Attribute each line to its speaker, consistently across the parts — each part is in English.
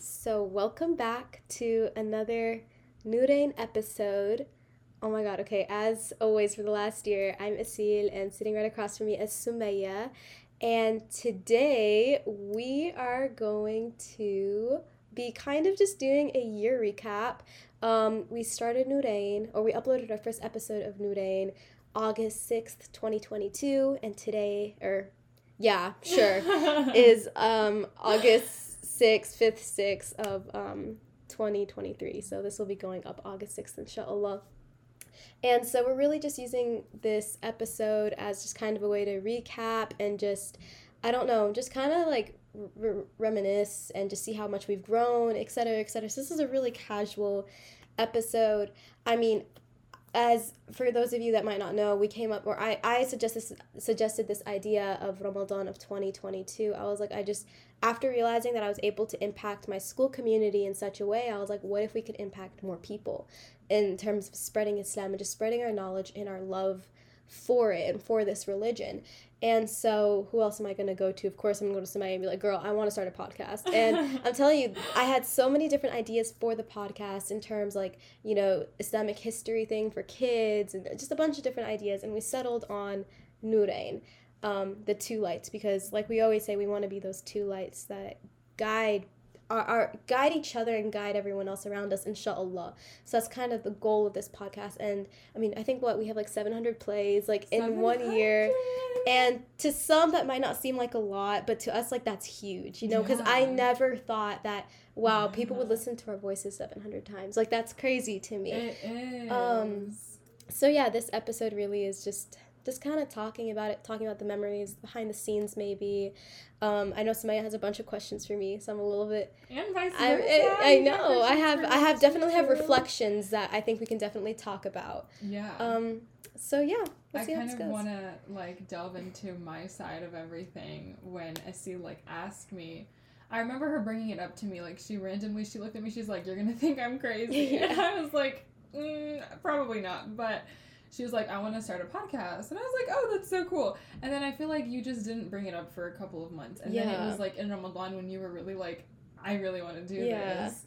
Speaker 1: so welcome back to another Noorayn episode. Oh my god, okay, as always for the last year, I'm Aseel and sitting right across from me is Sumayyah. And today we are going to be kind of just doing a year recap. Um, we started Noorayn, or we uploaded our first episode of Noorayn August 6th, 2022, and today, or yeah, sure, is um, August 6th, 5th, 6th of um, 2023. So this will be going up August 6th, inshallah. And so we're really just using this episode as just kind of a way to recap and just, I don't know, just kind of like re- reminisce and just see how much we've grown, etc., etc. So this is a really casual episode. I mean, as for those of you that might not know, we came up, or I, I suggested suggested this idea of Ramadan of 2022. I was like, I just after realizing that I was able to impact my school community in such a way, I was like, what if we could impact more people in terms of spreading Islam and just spreading our knowledge and our love for it and for this religion. And so, who else am I going to go to? Of course, I'm going to go to somebody and be like, girl, I want to start a podcast. And I'm telling you, I had so many different ideas for the podcast in terms like, you know, Islamic history thing for kids and just a bunch of different ideas. And we settled on Noorayn um, the two lights because like we always say we want to be those two lights that guide our, our guide each other and guide everyone else around us inshallah so that's kind of the goal of this podcast and i mean i think what we have like 700 plays like in one year and to some that might not seem like a lot but to us like that's huge you know because yeah. i never thought that wow yeah. people would listen to our voices 700 times like that's crazy to me
Speaker 2: it is.
Speaker 1: um so yeah this episode really is just just kind of talking about it, talking about the memories behind the scenes, maybe. Um, I know Sumayyah has a bunch of questions for me, so I'm a little bit.
Speaker 2: And vice
Speaker 1: versa. I, I, I know. I have. I have definitely have reflections that I think we can definitely talk about.
Speaker 2: Yeah.
Speaker 1: Um. So yeah.
Speaker 2: I kind of want to like delve into my side of everything when Essie like asked me. I remember her bringing it up to me like she randomly she looked at me she's like you're gonna think I'm crazy yeah. and I was like mm, probably not but she was like, I want to start a podcast. And I was like, oh, that's so cool. And then I feel like you just didn't bring it up for a couple of months. And yeah. then it was like in Ramadan when you were really like, I really want to do yeah. this.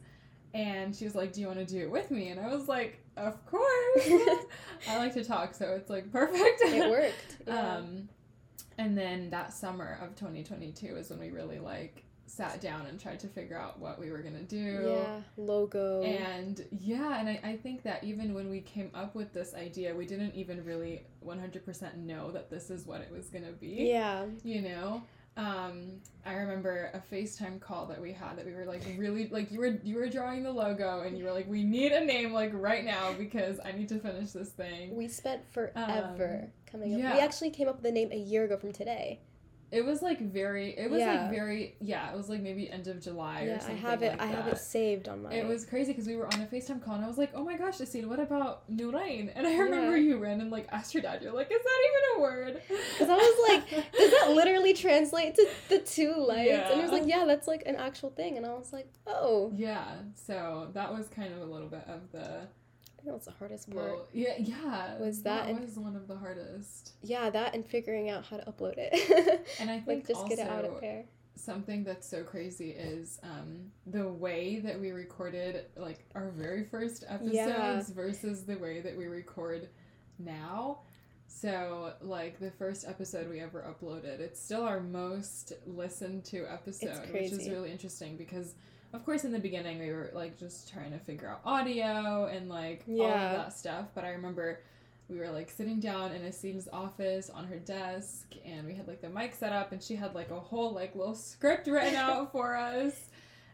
Speaker 2: And she was like, Do you want to do it with me? And I was like, Of course. I like to talk, so it's like perfect.
Speaker 1: It worked. Yeah.
Speaker 2: Um, and then that summer of 2022 is when we really like sat down and tried to figure out what we were gonna do.
Speaker 1: Yeah, logo.
Speaker 2: And yeah, and I, I think that even when we came up with this idea, we didn't even really 100% know that this is what it was gonna be.
Speaker 1: Yeah.
Speaker 2: You know? Um, I remember a FaceTime call that we had that we were like really like you were you were drawing the logo and you were like we need a name like right now because I need to finish this thing.
Speaker 1: We spent forever um, coming up. Yeah. We actually came up with the name a year ago from today.
Speaker 2: It was like very. It was yeah. like very. Yeah, it was like maybe end of July yeah, or something.
Speaker 1: I have it.
Speaker 2: Like
Speaker 1: I have it saved on my.
Speaker 2: It was crazy because we were on a Facetime call and I was like, "Oh my gosh, Aseel, what about Noorayn?" And I remember yeah. you ran and like asked your dad. You're like, "Is that even a word?"
Speaker 1: Because I was like, "Does that literally translate to the two lights?" Yeah. And he was like, "Yeah, that's like an actual thing." And I was like, "Oh."
Speaker 2: Yeah. So that was kind of a little bit of the
Speaker 1: think that was the hardest part. Well,
Speaker 2: yeah, yeah.
Speaker 1: Was that,
Speaker 2: that was one of the hardest.
Speaker 1: Yeah, that and figuring out how to upload it.
Speaker 2: and I think like just get it out of there. Something that's so crazy is um, the way that we recorded like our very first episodes yeah. versus the way that we record now. So, like the first episode we ever uploaded, it's still our most listened to episode, which is really interesting because of course in the beginning we were like just trying to figure out audio and like yeah. all of that stuff but i remember we were like sitting down in a Aseel's office on her desk and we had like the mic set up and she had like a whole like little script written out for us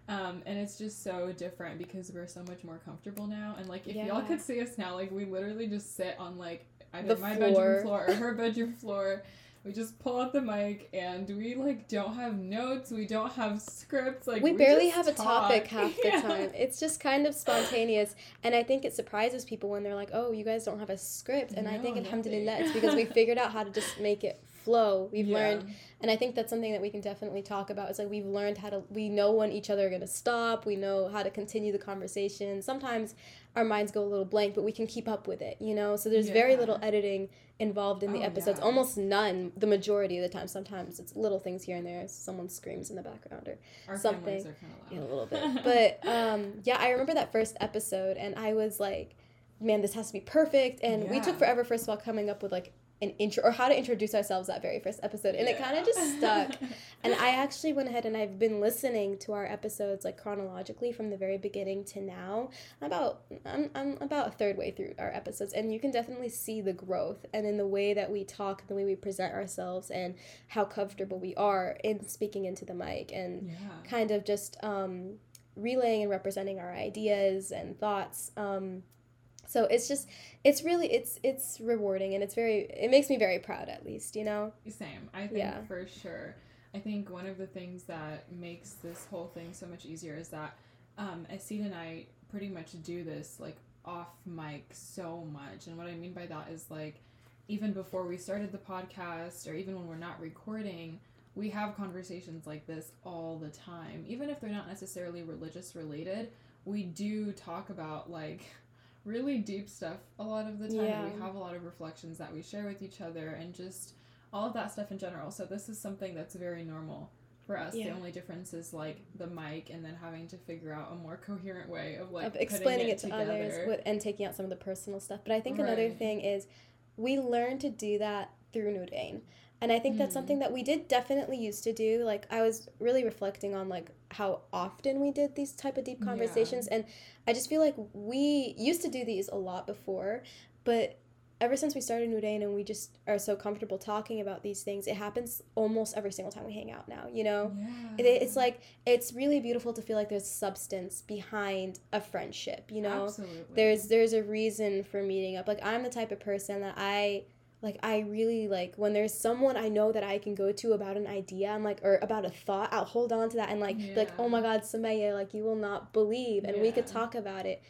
Speaker 2: um, and it's just so different because we're so much more comfortable now and like if yeah. y'all could see us now like we literally just sit on like either the my floor. bedroom floor or her bedroom floor we just pull out the mic and we like don't have notes we don't have scripts like
Speaker 1: we, we barely have talk. a topic half the yeah. time it's just kind of spontaneous and i think it surprises people when they're like oh you guys don't have a script and no, i think alhamdulillah it's because we figured out how to just make it flow. We've yeah. learned, and I think that's something that we can definitely talk about. It's like we've learned how to, we know when each other are going to stop. We know how to continue the conversation. Sometimes our minds go a little blank, but we can keep up with it, you know? So there's yeah. very little editing involved in the oh, episodes, yeah. almost none the majority of the time. Sometimes it's little things here and there. Someone screams in the background or
Speaker 2: Our
Speaker 1: something.
Speaker 2: Yeah,
Speaker 1: a little bit. but um, yeah, I remember that first episode and I was like, man, this has to be perfect. And yeah. we took forever, first of all, coming up with like an intro or how to introduce ourselves that very first episode and yeah. it kind of just stuck and i actually went ahead and i've been listening to our episodes like chronologically from the very beginning to now about i'm, I'm about a third way through our episodes and you can definitely see the growth and in the way that we talk the way we present ourselves and how comfortable we are in speaking into the mic and yeah. kind of just um, relaying and representing our ideas and thoughts um, so it's just it's really it's it's rewarding and it's very it makes me very proud at least you know?
Speaker 2: Same i think yeah. for sure. I think one of the things that makes this whole thing so much easier is that um Aseel and i pretty much do this like off mic so much. And what i mean by that is like even before we started the podcast or even when we're not recording we have conversations like this all the time. Even if they're not necessarily religious related we do talk about like really deep stuff a lot of the time. Yeah. We have a lot of reflections that we share with each other and just all of that stuff in general. So this is something that's very normal for us. Yeah. The only difference is like the mic and then having to figure out a more coherent way of like
Speaker 1: of explaining it, it, to together. others with, and taking out some of the personal stuff. But I think right. another thing is we learn to do that through Noorayn. And I think mm. that's something that we did definitely used to do. Like I was really reflecting on like how often we did these type of deep conversations yeah. and I just feel like we used to do these a lot before, but ever since we started Noorayn and we just are so comfortable talking about these things, it happens almost every single time we hang out now, you know? Yeah. It, it's like, it's really beautiful to feel like there's substance behind a friendship, you know?
Speaker 2: Absolutely.
Speaker 1: There's, there's a reason for meeting up. Like, I'm the type of person that I like i really like when there's someone i know that i can go to about an idea i'm like or about a thought i'll hold on to that and like yeah. like oh my god Sumayyah, like you will not believe and yeah. we could talk about it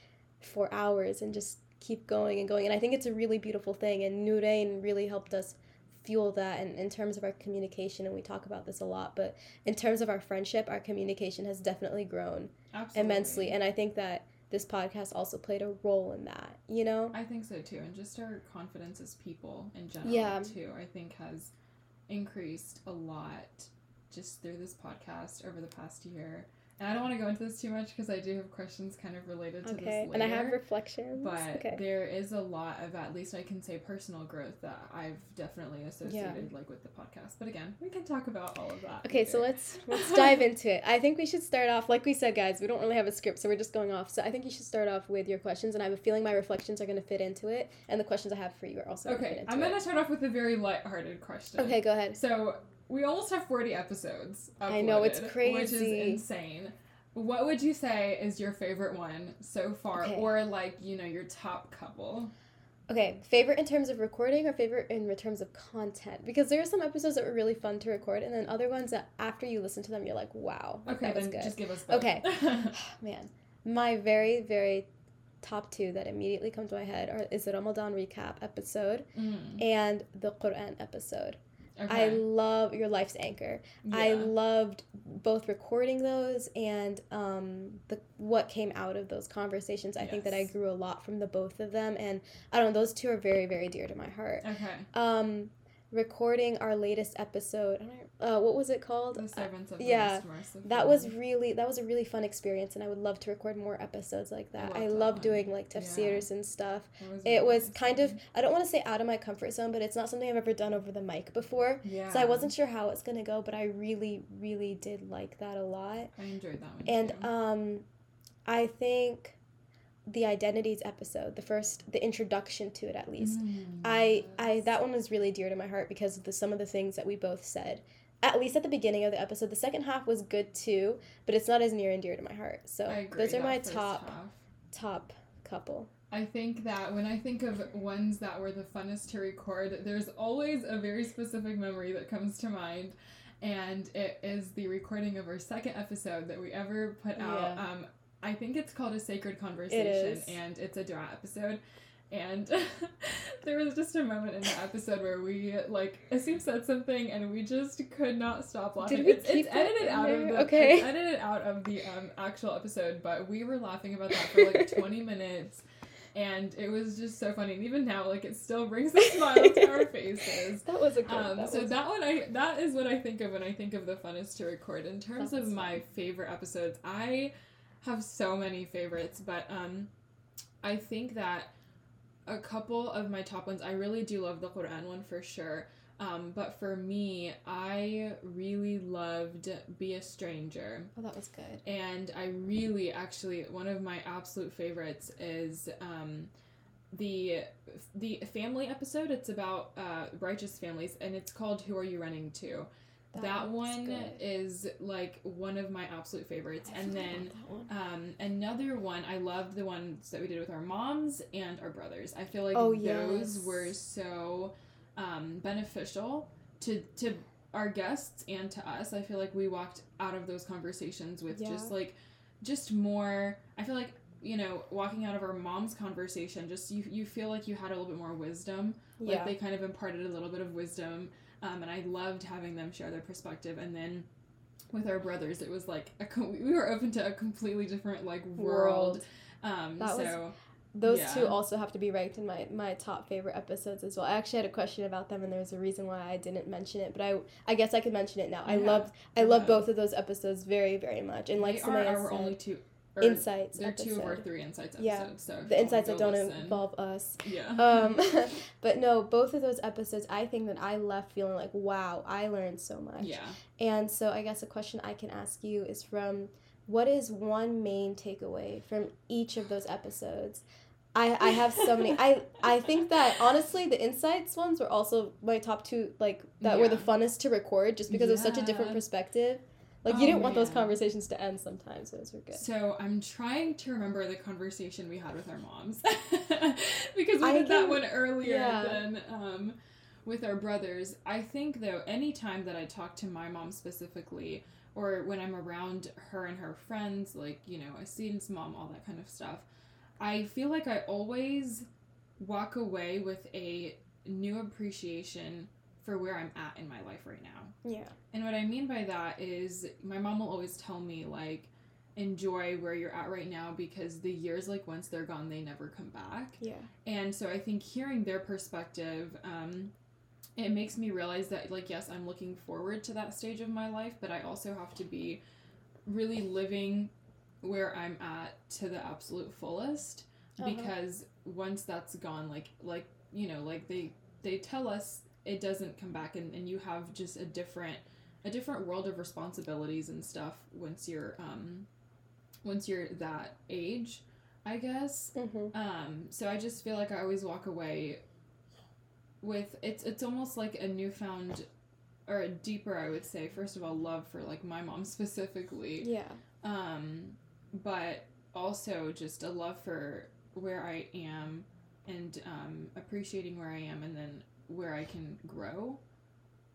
Speaker 1: for hours and just keep going and going and i think it's a really beautiful thing and Noorayn really helped us fuel that and in terms of our communication and we talk about this a lot but in terms of our friendship our communication has definitely grown Absolutely. immensely and i think that this podcast also played a role in that, you know?
Speaker 2: I think so too. And just our confidence as people in general, yeah. too, I think has increased a lot just through this podcast over the past year. And I don't want to go into this too much because I do have questions kind of related to okay. this later.
Speaker 1: And I have reflections.
Speaker 2: But
Speaker 1: okay.
Speaker 2: there is a lot of at least I can say personal growth that I've definitely associated yeah. like with the podcast. But again, we can talk about all of that.
Speaker 1: Okay, later. so let's let's dive into it. I think we should start off like we said, guys. We don't really have a script, so we're just going off. So I think you should start off with your questions, and I have a feeling my reflections are going to fit into it, and the questions I have for you are also.
Speaker 2: Okay, I'm going to start off with a very light-hearted question.
Speaker 1: Okay, go ahead.
Speaker 2: So we almost have 40 episodes. Uploaded,
Speaker 1: I know it's crazy,
Speaker 2: which is insane. What would you say is your favorite one so far, okay. or like you know your top couple?
Speaker 1: Okay, favorite in terms of recording or favorite in terms of content? Because there are some episodes that were really fun to record, and then other ones that after you listen to them, you're like, wow,
Speaker 2: okay,
Speaker 1: that
Speaker 2: was good. just give us. Both.
Speaker 1: Okay, man, my very very top two that immediately come to my head are is the Ramadan recap episode mm. and the Quran episode. Okay. I love your life's anchor. Yeah. I loved both recording those and um, the what came out of those conversations. I yes. think that I grew a lot from the both of them, and I don't know. Those two are very very dear to my heart.
Speaker 2: Okay.
Speaker 1: Um, recording our latest episode. Uh, what was it called?
Speaker 2: The Servants of
Speaker 1: yeah, that was really that was a really fun experience, and I would love to record more episodes like that. I, I love doing like tafsirs yeah. and stuff. Was it was kind of I don't want to say out of my comfort zone, but it's not something I've ever done over the mic before. Yeah. So I wasn't sure how it's gonna go, but I really really did like that a lot.
Speaker 2: I enjoyed that one.
Speaker 1: And too. um, I think the identities episode the first the introduction to it at least mm, i i that one was really dear to my heart because of the some of the things that we both said at least at the beginning of the episode the second half was good too but it's not as near and dear to my heart so those are my top half. top couple
Speaker 2: I think that when I think of ones that were the funnest to record, there's always a very specific memory that comes to mind. And it is the recording of our second episode that we ever put out. Yeah. Um, I think it's called a sacred conversation,
Speaker 1: it
Speaker 2: and it's a dua episode. And there was just a moment in the episode where we like Aseel said something and we just could not stop laughing. Did we it's, keep it's edited out there? of the okay. It's edited out of the um, actual episode, but we were laughing about that for like 20 minutes and it was just so funny. And even now, like it still brings a smile to our faces.
Speaker 1: That was a good.
Speaker 2: Um, that so was... that one, I that is what I think of when I think of the funnest to record. In terms of my favorite episodes, I have so many favorites, but um, I think that a couple of my top ones, I really do love the Quran one for sure. Um, but for me, I really loved Be a Stranger.
Speaker 1: Oh, that was good.
Speaker 2: And I really, actually, one of my absolute favorites is um, the the family episode. It's about uh, righteous families, and it's called "Who Are You Running To." That, that one good. is like one of my absolute favorites. I and then um, another one, I loved the ones that we did with our moms and our brothers. I feel like oh, those yes. were so um, beneficial to to our guests and to us. I feel like we walked out of those conversations with yeah. just like just more. I feel like you know walking out of our mom's conversation, just you you feel like you had a little bit more wisdom. Like yeah. they kind of imparted a little bit of wisdom, um, and I loved having them share their perspective. And then with our brothers, it was like a, we were open to a completely different like world. world. Um, that so. Was-
Speaker 1: those yeah. two also have to be ranked in my, my top favorite episodes as well. I actually had a question about them, and there's a reason why I didn't mention it, but I I guess I could mention it now. I loved I love both of those episodes very very much, and like
Speaker 2: they are our only two
Speaker 1: insights.
Speaker 2: They're two of our three insights episodes.
Speaker 1: Yeah,
Speaker 2: so
Speaker 1: the insights that don't listen. involve us.
Speaker 2: Yeah.
Speaker 1: Um, but no, both of those episodes, I think that I left feeling like, wow, I learned so much.
Speaker 2: Yeah.
Speaker 1: And so I guess a question I can ask you is from, what is one main takeaway from each of those episodes? I, I have so many. I I think that honestly, the insights ones were also my top two. Like that yeah. were the funnest to record, just because yeah. it was such a different perspective. Like oh, you didn't want those conversations to end sometimes. Those were good.
Speaker 2: So I'm trying to remember the conversation we had with our moms because we I did can, that one earlier yeah. than um, with our brothers. I think though, anytime that I talk to my mom specifically, or when I'm around her and her friends, like you know, a student's mom, all that kind of stuff I feel like I always walk away with a new appreciation for where I'm at in my life right now.
Speaker 1: Yeah.
Speaker 2: And what I mean by that is my mom will always tell me like enjoy where you're at right now because the years like once they're gone they never come back.
Speaker 1: Yeah.
Speaker 2: And so I think hearing their perspective um it makes me realize that like yes, I'm looking forward to that stage of my life, but I also have to be really living where I'm at to the absolute fullest uh-huh. because once that's gone like like you know like they they tell us it doesn't come back and, and you have just a different a different world of responsibilities and stuff once you're um once you're that age i guess.
Speaker 1: Mm-hmm.
Speaker 2: um so i just feel like i always walk away with it's it's almost like a newfound or a deeper i would say first of all love for like my mom specifically.
Speaker 1: Yeah.
Speaker 2: Um but also just a love for where I am and um, appreciating where I am and then where I can grow.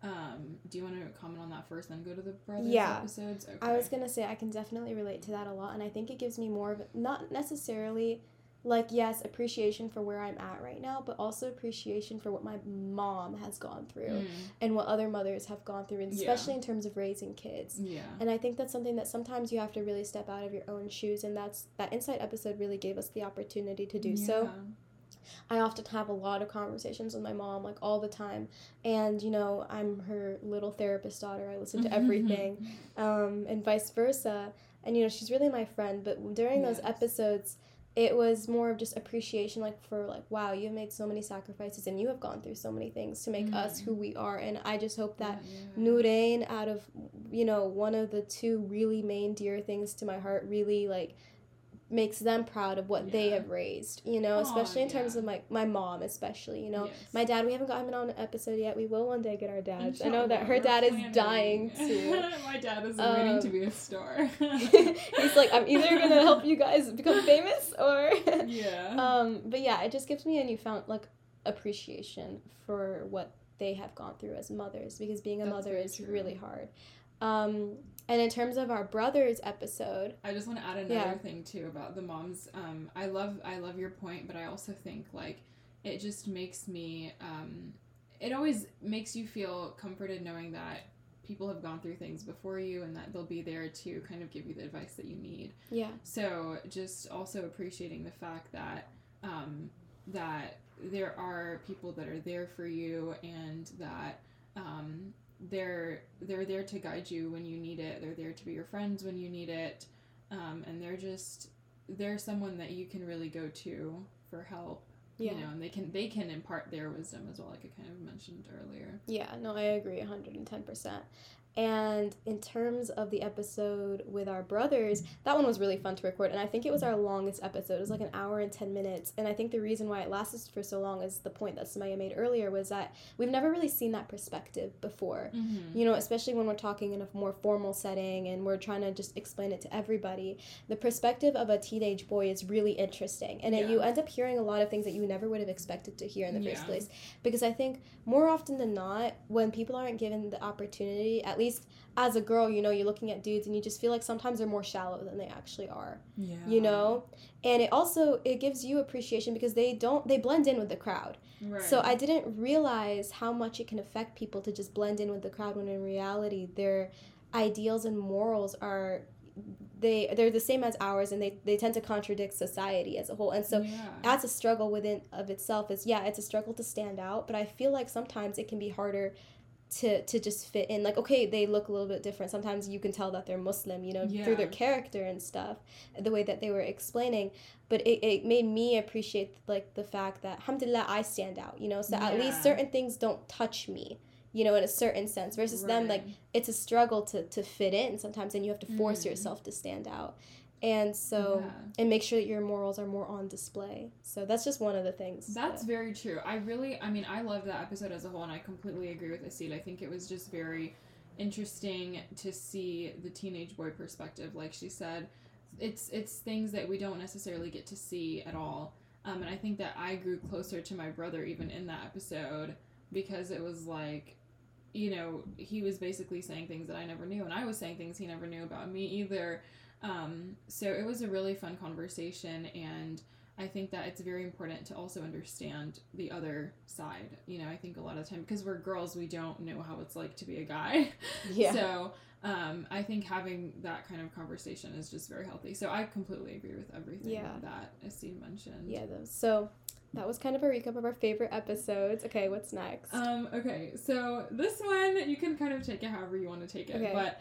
Speaker 2: Um, do you want to comment on that first, then go to the brothers yeah. episodes?
Speaker 1: Okay. I was gonna say I can definitely relate to that a lot, and I think it gives me more of not necessarily like yes appreciation for where i'm at right now but also appreciation for what my mom has gone through mm. and what other mothers have gone through and especially yeah. in terms of raising kids
Speaker 2: yeah
Speaker 1: and i think that's something that sometimes you have to really step out of your own shoes and that's that insight episode really gave us the opportunity to do yeah. so I often have a lot of conversations with my mom, like all the time. And, you know, I'm her little therapist daughter. I listen to everything, um, and vice versa. And, you know, she's really my friend. But during yes. those episodes, it was more of just appreciation like for like wow you have made so many sacrifices and you have gone through so many things to make mm. us who we are and i just hope that yeah, yeah. out of you know one of the two really main dear things to my heart really like makes them proud of what yeah. they have raised, you know, especially in terms of my my mom, especially, you know. Yes. My dad, we haven't got him on an episode yet. We will one day get our dads. I know that her dad is dying to.
Speaker 2: my dad is um, waiting to be a star.
Speaker 1: he's like, I'm either gonna help you guys become famous or.
Speaker 2: yeah.
Speaker 1: Um, but yeah, it just gives me a newfound like appreciation for what they have gone through as mothers because being a That's mother is true. really hard. Um, And in terms of our brothers episode,
Speaker 2: I just want to add another yeah. thing too about the moms. Um, I love I love your point, but I also think like it just makes me. Um, it always makes you feel comforted knowing that people have gone through things before you and that they'll be there to kind of give you the advice that you need.
Speaker 1: Yeah.
Speaker 2: So just also appreciating the fact that um, that there are people that are there for you and that um, they're they're there to guide you when you need it. They're there to be your friends when you need it, um, and they're just they're someone that you can really go to for help. Yeah. You know, and they can they can impart their wisdom as well, like I kind of mentioned earlier.
Speaker 1: Yeah, no, I agree, hundred and ten percent. And in terms of the episode with our brothers, that one was really fun to record. And I think it was our longest episode. It was like an hour and 10 minutes. And I think the reason why it lasted for so long is the point that Sumayyah made earlier was that we've never really seen that perspective before. Mm-hmm. You know, especially when we're talking in a more formal setting and we're trying to just explain it to everybody. The perspective of a teenage boy is really interesting. And yeah. you end up hearing a lot of things that you never would have expected to hear in the yeah. first place. Because I think more often than not, when people aren't given the opportunity, at least as a girl, you know, you're looking at dudes and you just feel like sometimes they're more shallow than they actually are. Yeah. You know? And it also it gives you appreciation because they don't they blend in with the crowd. Right. So I didn't realize how much it can affect people to just blend in with the crowd when in reality their ideals and morals are they they're the same as ours and they, they tend to contradict society as a whole and so yeah. that's a struggle within of itself is yeah it's a struggle to stand out but i feel like sometimes it can be harder to to just fit in like okay they look a little bit different sometimes you can tell that they're muslim you know yeah. through their character and stuff the way that they were explaining but it, it made me appreciate like the fact that alhamdulillah i stand out you know so yeah. at least certain things don't touch me you know in a certain sense versus right. them like it's a struggle to to fit in sometimes and you have to force mm. yourself to stand out and so yeah. and make sure that your morals are more on display. So that's just one of the things
Speaker 2: that's that, very true. I really i mean i love that episode as a whole and i completely agree with Aseel i think it was just very interesting to see the teenage boy perspective. Like she said it's it's things that we don't necessarily get to see at all. Um, and i think that i grew closer to my brother even in that episode because it was like you know he was basically saying things that i never knew and i was saying things he never knew about me either um, so it was a really fun conversation, and I think that it's very important to also understand the other side. You know, I think a lot of the time because we're girls, we don't know how it's like to be a guy. Yeah. So um, I think having that kind of conversation is just very healthy. So I completely agree with everything yeah. that Aseel mentioned.
Speaker 1: Yeah. Though. So that was kind of a recap of our favorite episodes. Okay, what's next?
Speaker 2: Um, okay, so this one you can kind of take it however you want to take it, okay. but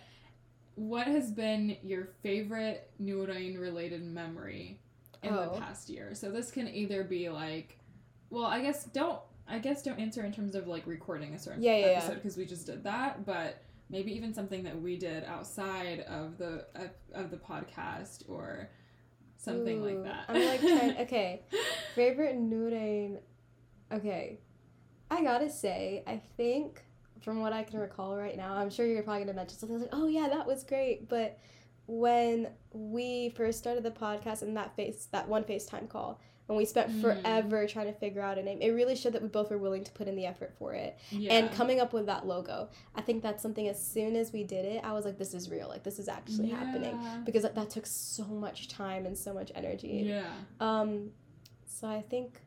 Speaker 2: what has been your favorite Noorayn related memory in oh. the past year? So this can either be like, well, I guess don't I guess don't answer in terms of like recording a certain yeah, yeah, episode because yeah. we just did that, but maybe even something that we did outside of the of the podcast or something Ooh, like that.
Speaker 1: I'm like trying, okay, favorite Noorayn. Okay, I gotta say, I think from what I can recall right now, I'm sure you're probably gonna mention something like, "Oh yeah, that was great," but when we first started the podcast and that face that one FaceTime call, when we spent mm. forever trying to figure out a name, it really showed that we both were willing to put in the effort for it. Yeah. And coming up with that logo, I think that's something. As soon as we did it, I was like, "This is real. Like this is actually yeah. happening," because that, that took so much time and so much energy.
Speaker 2: Yeah.
Speaker 1: Um, so I think,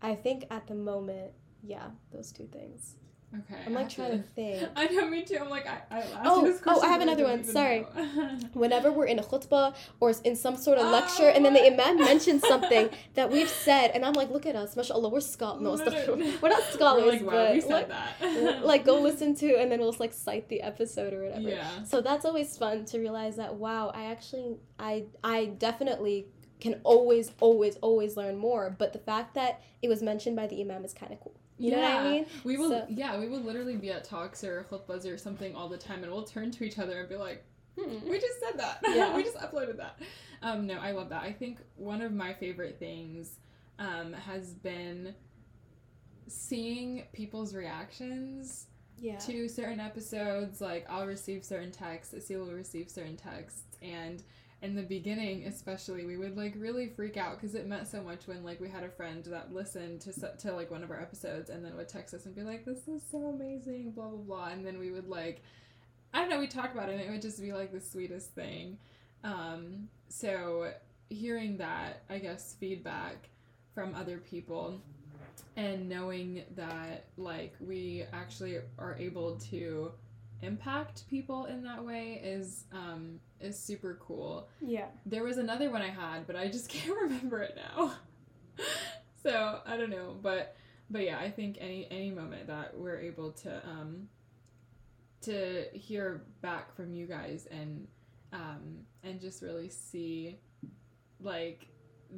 Speaker 1: I think at the moment, yeah, those two things.
Speaker 2: Okay.
Speaker 1: I'm like trying to, to, think.
Speaker 2: I know, me too. I'm like, I, I
Speaker 1: oh, oh, I have another one. Sorry. Whenever we're in a khutbah or in some sort of ah, lecture, oh, and then the imam mentions something that we've said, and I'm like, look at us, mashallah, we're scholars. No, we're not scholars, we're like, wow, but we said like, that. like, go listen to, and then we'll like cite the episode or whatever. Yeah. So that's always fun to realize that. Wow, I actually, I, I definitely can always, always, always learn more. But the fact that it was mentioned by the imam is kind of cool. You yeah. know what I mean?
Speaker 2: We will, so. yeah, we will literally be at talks or khutbahs or something all the time, and we'll turn to each other and be like, hmm, "We just said that. Yeah. we just uploaded that." Um, no, I love that. I think one of my favorite things um, has been seeing people's reactions yeah. to certain episodes. Like I'll receive certain texts, Aseel will receive certain texts, and in the beginning especially we would like really freak out because it meant so much when like we had a friend that listened to to like one of our episodes and then would text us and be like this is so amazing blah blah blah and then we would like I don't know. We talk about it, and it would just be like the sweetest thing. Um, so hearing that, I guess, feedback from other people and knowing that like we actually are able to impact people in that way is um is super cool.
Speaker 1: Yeah.
Speaker 2: There was another one I had, but I just can't remember it now. so, I don't know, but but yeah, I think any any moment that we're able to um to hear back from you guys and um and just really see like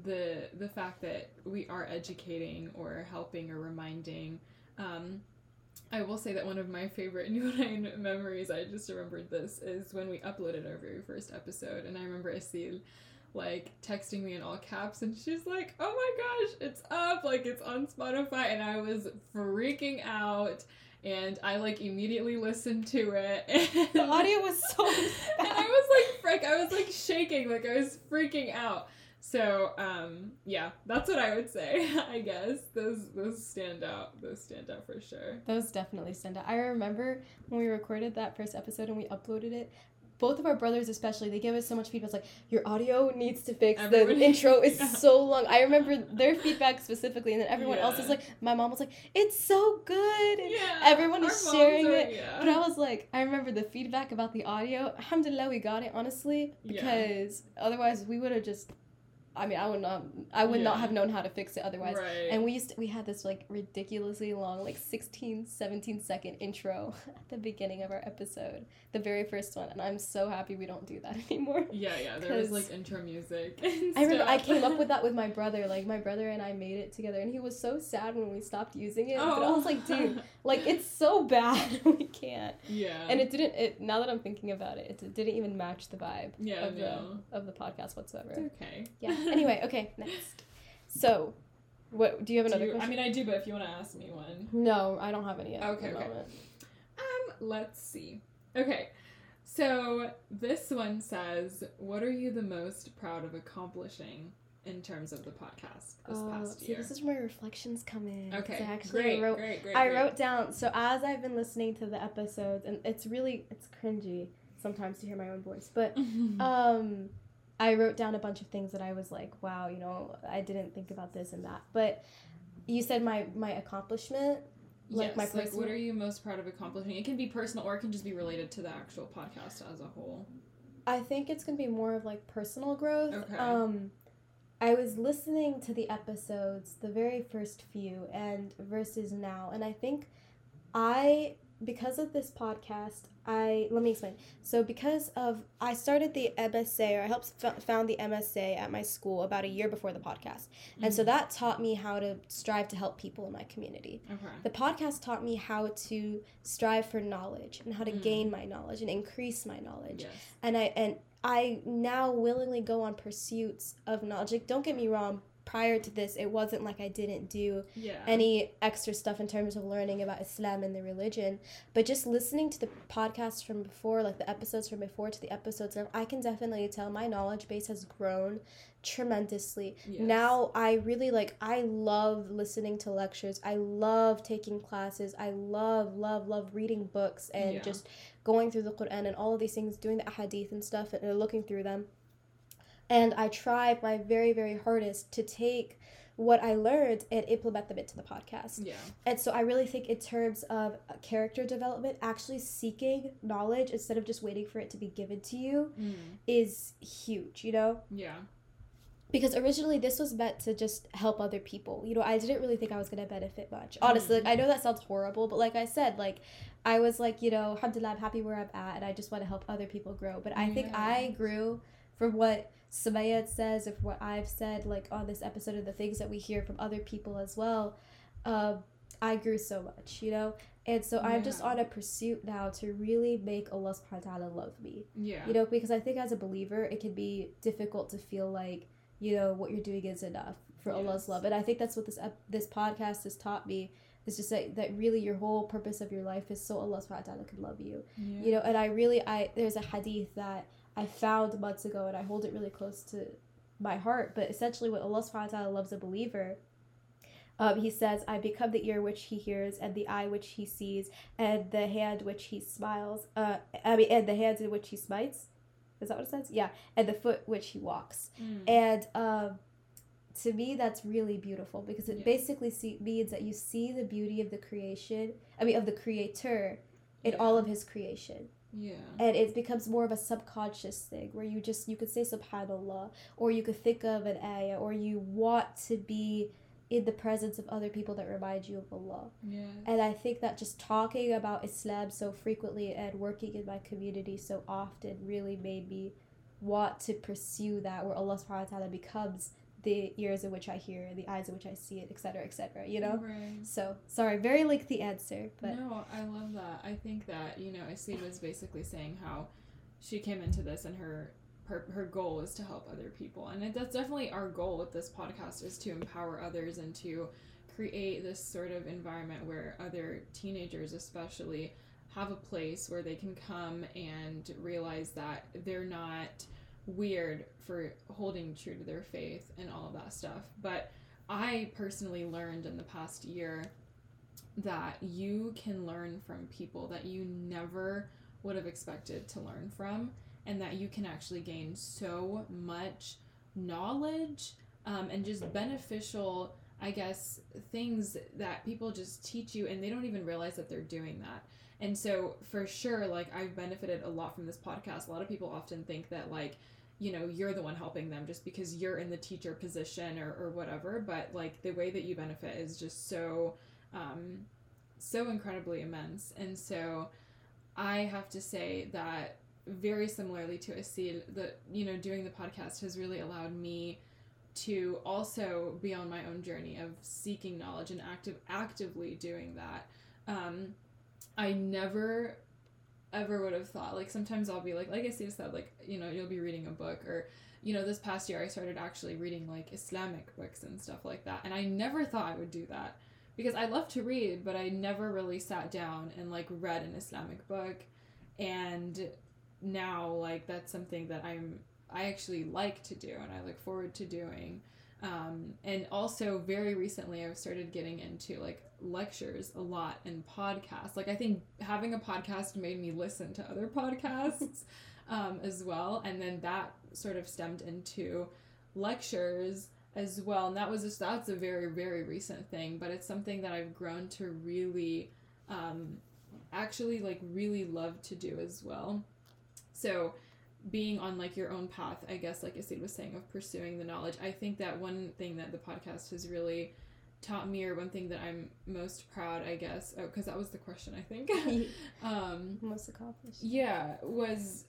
Speaker 2: the the fact that we are educating or helping or reminding um I will say that one of my favorite Noorayn memories, I just remembered this, is when we uploaded our very first episode. And I remember Aseel like texting me in all caps and she's like, oh my gosh, it's up, like it's on Spotify. And I was freaking out. And I like immediately listened to it. And,
Speaker 1: the audio was so.
Speaker 2: And I was like, frick, I was like shaking, like I was freaking out. So, um, yeah, that's what I would say. I guess those those stand out. Those stand out for sure.
Speaker 1: Those definitely stand out. I remember when we recorded that first episode and we uploaded it. Both of our brothers, especially, they gave us so much feedback. It's like your audio needs to fix. Everybody, the intro is yeah. so long. I remember their feedback specifically, and then everyone yeah. else was like, my mom was like, "It's so good." And yeah, everyone is sharing are, it. Yeah. But I was like, I remember the feedback about the audio. Alhamdulillah, we got it honestly because otherwise we would have just I mean, I would not, I would yeah. not have known how to fix it otherwise. Right. And we used to, we had this like ridiculously long, like 16, 17 second intro at the beginning of our episode, the very first one. And I'm so happy we don't do that anymore.
Speaker 2: Yeah, yeah. There was like intro music.
Speaker 1: I remember I came up with that with my brother. Like my brother and I made it together, and he was so sad when we stopped using it. Oh. But I was like, dude, like it's so bad, we can't.
Speaker 2: Yeah.
Speaker 1: And it didn't. It now that I'm thinking about it, it didn't even match the vibe. Yeah, of no. the of the podcast whatsoever.
Speaker 2: It's okay.
Speaker 1: Yeah. anyway, okay, next. So, what do you have another
Speaker 2: you,
Speaker 1: question?
Speaker 2: I mean, I do, but if you want to ask me one.
Speaker 1: No, I don't have any.
Speaker 2: okay, okay. Moment. Um, let's see. Okay. So, this one says, "What are you the most proud of accomplishing in terms of the podcast this oh, past
Speaker 1: see,
Speaker 2: year?"
Speaker 1: This is where reflections come in.
Speaker 2: Okay, so actually great, wrote, great, great,
Speaker 1: I wrote down. So as I've been listening to the episodes, and it's really it's cringy sometimes to hear my own voice, but um I wrote down a bunch of things that I was like, wow, you know, I didn't think about this and that. But you said my my accomplishment,
Speaker 2: like yes, my personal. Like what are you most proud of accomplishing? It can be personal or it can just be related to the actual podcast as a whole.
Speaker 1: I think it's gonna be more of like personal growth.
Speaker 2: Okay.
Speaker 1: Um, I was listening to the episodes, the very first few, and versus now, and I think I because of this podcast, I let me explain. So because of I started the MSA or I helped f- found the MSA at my school about a year before the podcast, and mm-hmm. so that taught me how to strive to help people in my community.
Speaker 2: Okay.
Speaker 1: The podcast taught me how to strive for knowledge and how to mm-hmm. gain my knowledge and increase my knowledge.
Speaker 2: Yes.
Speaker 1: And I and I now willingly go on pursuits of knowledge. Like, don't get me wrong, prior to this, it wasn't like I didn't do
Speaker 2: yeah.
Speaker 1: any extra stuff in terms of learning about Islam and the religion. But just listening to the podcasts from before, like the episodes from before to the episodes of, I can definitely tell my knowledge base has grown tremendously. Yes. Now I really like I love listening to lectures. I love taking classes. I love love love reading books and yeah. just going through the Quran and all of these things, doing the hadith and stuff and looking through them and I try my very, very hardest to take what I learned and implement them into the podcast.
Speaker 2: Yeah.
Speaker 1: And so I really think in terms of character development, actually seeking knowledge instead of just waiting for it to be given to you
Speaker 2: mm.
Speaker 1: is huge, you know?
Speaker 2: Yeah.
Speaker 1: Because originally this was meant to just help other people. You know, I didn't really think I was gonna benefit much. Honestly, mm. like I know that sounds horrible, but like I said, like I was like, you know, alhamdulillah, I'm happy where I'm at and I just want to help other people grow. But I yeah. think I grew from what Sumayyah says, or what I've said, like on this episode, of the things that we hear from other people as well, uh, I grew so much, you know? And so yeah. I'm just on a pursuit now to really make Allah subhanahu wa ta'ala love me.
Speaker 2: Yeah.
Speaker 1: You know, because I think as a believer, it can be difficult to feel like, you know, what you're doing is enough for yes. Allah's love. And I think that's what this this podcast has taught me is just that, that really your whole purpose of your life is so Allah subhanahu wa ta'ala can love you. Yeah. You know, and I really I there's a hadith that I found months ago and I hold it really close to my heart. But essentially, what Allah subhanahu wa ta'ala loves a believer, Um, he says, I become the ear which he hears, and the eye which he sees, and the hand which he smiles. Uh, I mean, and the hands in which he smites. Is that what it says? Yeah. And the foot which he walks. Mm. And um, to me, that's really beautiful because it yeah. basically see, means that you see the beauty of the creation, I mean, of the creator in yeah. all of his creation.
Speaker 2: Yeah.
Speaker 1: And it becomes more of a subconscious thing where you just, you could say subhanAllah, or you could think of an ayah, or you want to be in the presence of other people that remind you of Allah.
Speaker 2: Yes.
Speaker 1: And I think that just talking about Islam so frequently and working in my community so often really made me want to pursue that where Allah subhanahu wa ta'ala becomes the ears of which I hear, the eyes of which I see it, etc., etc. you know?
Speaker 2: Right.
Speaker 1: So, sorry, very like the answer, but.
Speaker 2: No, I love that. I think that, you know, Aseel was basically saying how she came into this and her her, her goal is to help other people and it, that's definitely our goal with this podcast is to empower others and to create this sort of environment where other teenagers especially have a place where they can come and realize that they're not weird for holding true to their faith and all of that stuff. But i personally learned in the past year that you can learn from people that you never would have expected to learn from and that you can actually gain so much knowledge um, and just beneficial i guess things that people just teach you and they don't even realize that they're doing that and so for sure like i've benefited a lot from this podcast a lot of people often think that like you know you're the one helping them just because you're in the teacher position or, or whatever but like the way that you benefit is just so um so incredibly immense and so i have to say that very similarly to Aseel, that you know, doing the podcast has really allowed me to also be on my own journey of seeking knowledge and active actively doing that. Um, I never ever would have thought like sometimes I'll be like like I see said like you know you'll be reading a book or you know this past year I started actually reading like Islamic books and stuff like that and I never thought I would do that because I love to read but I never really sat down and like read an Islamic book and now like that's something that I'm I actually like to do and I look forward to doing. Um, and also very recently I've started getting into like lectures a lot and podcasts. Like I think having a podcast made me listen to other podcasts um, as well, and then that sort of stemmed into lectures as well. And that was just that's a very very recent thing, but it's something that I've grown to really um, actually like really love to do as well. So being on like your own path, I guess, like Aseel was saying, of pursuing the knowledge. I think that one thing that the podcast has really taught me, or one thing that I'm most proud, I guess, oh, because that was the question, I think. um,
Speaker 1: most accomplished.
Speaker 2: Yeah, was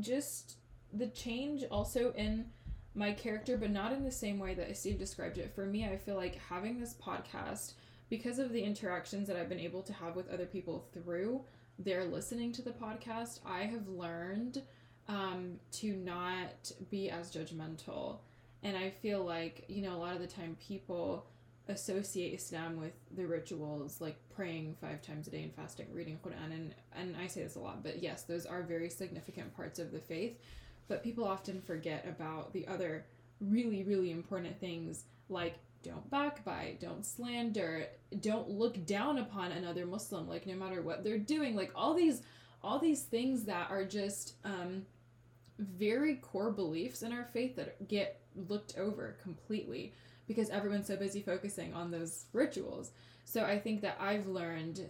Speaker 2: just the change also in my character, but not in the same way that Steve described it. For me, I feel like having this podcast, because of the interactions that I've been able to have with other people through they're listening to the podcast, I have learned um, to not be as judgmental. And I feel like, you know, a lot of the time people associate Islam with the rituals like praying five times a day and fasting, reading Quran, and, and I say this a lot, but yes, those are very significant parts of the faith. But people often forget about the other really, really important things like don't backbite, don't slander, don't look down upon another Muslim, like no matter what they're doing, like all these all these things that are just um, very core beliefs in our faith that get looked over completely because everyone's so busy focusing on those rituals. So I think that I've learned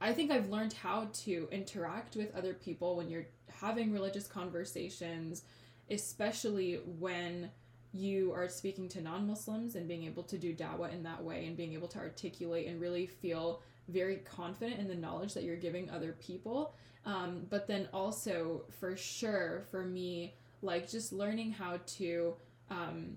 Speaker 2: I think I've learned how to interact with other people when you're having religious conversations, especially when you are speaking to non Muslims and being able to do dawah in that way and being able to articulate and really feel very confident in the knowledge that you're giving other people. Um, but then also, for sure, for me, like just learning how to um,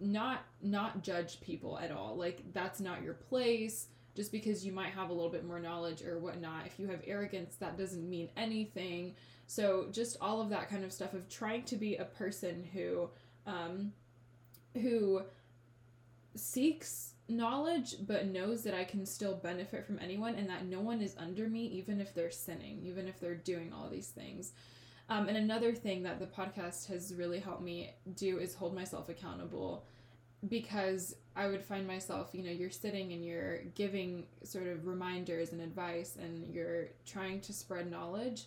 Speaker 2: not not judge people at all. Like that's not your place. Just because you might have a little bit more knowledge or whatnot, if you have arrogance, that doesn't mean anything. So just all of that kind of stuff of trying to be a person who um, who seeks knowledge but knows that I can still benefit from anyone and that no one is under me even if they're sinning, even if they're doing all these things. Um, and another thing that the podcast has really helped me do is hold myself accountable because I would find myself, you know, you're sitting and you're giving sort of reminders and advice and you're trying to spread knowledge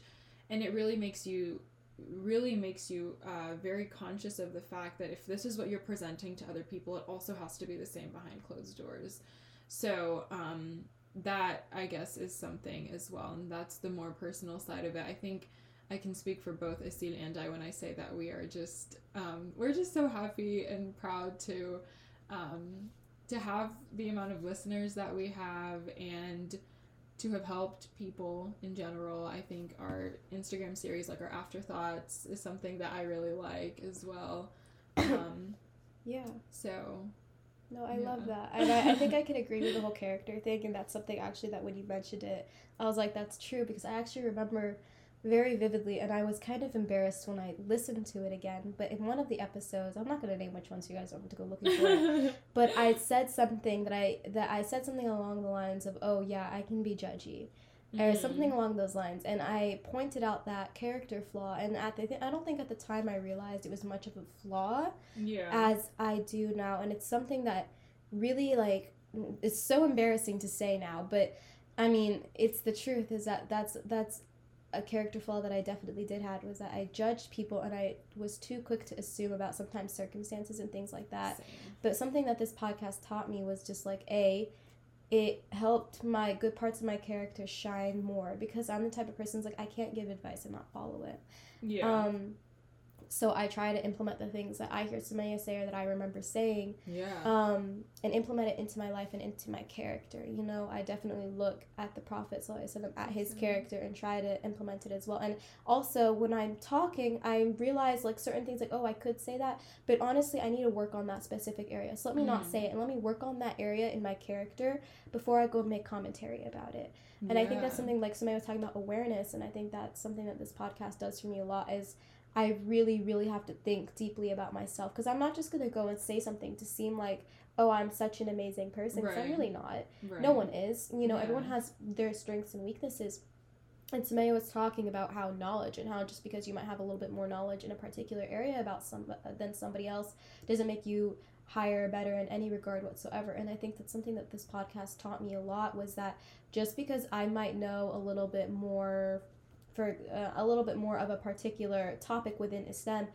Speaker 2: and it really makes you really makes you uh, very conscious of the fact that if this is what you're presenting to other people, it also has to be the same behind closed doors. So um, that I guess is something as well, and that's the more personal side of it. I think I can speak for both Aseel and I when I say that we are just um, we're just so happy and proud to um, to have the amount of listeners that we have and to have helped people in general. I think our Instagram series, like our afterthoughts, is something that I really like as well. Um,
Speaker 1: yeah.
Speaker 2: So.
Speaker 1: No, I yeah. love that. And I, I think I can agree with the whole character thing. And that's something actually that when you mentioned it, I was like, that's true because I actually remember very vividly and i was kind of embarrassed when i listened to it again but in one of the episodes i'm not going to name which ones you guys want to go looking for it but i said something that i that i said something along the lines of oh yeah i can be judgy mm. or something along those lines and i pointed out that character flaw and at the i don't think at the time i realized it was much of a flaw
Speaker 2: yeah
Speaker 1: as i do now and it's something that really like it's so embarrassing to say now but I mean, it's the truth is that that's that's a character flaw that I definitely did had was that I judged people and I was too quick to assume about sometimes circumstances and things like that. Same. But something that this podcast taught me was just like a it helped my good parts of my character shine more because I'm the type of person like I can't give advice and not follow it.
Speaker 2: Yeah.
Speaker 1: Um so I try to implement the things that I hear Sumayyah say or that I remember saying.
Speaker 2: Yeah.
Speaker 1: Um, and implement it into my life and into my character. You know, I definitely look at the Prophet so I said at his character and try to implement it as well. And also when I'm talking, I realize like certain things like, oh, I could say that, but honestly, I need to work on that specific area. So let me mm. not say it and let me work on that area in my character before I go make commentary about it. And yeah. I think that's something like somebody was talking about awareness, and I think that's something that this podcast does for me a lot is I really, really have to think deeply about myself because I'm not just going to go and say something to seem like, oh, I'm such an amazing person because right. I'm really not. Right. No one is. You know, yeah. everyone has their strengths and weaknesses. And Sumayyah was talking about how knowledge and how just because you might have a little bit more knowledge in a particular area about some uh, than somebody else doesn't make you higher or better in any regard whatsoever. And I think that's something that this podcast taught me a lot was that just because I might know a little bit more for uh, a little bit more of a particular topic within Islam,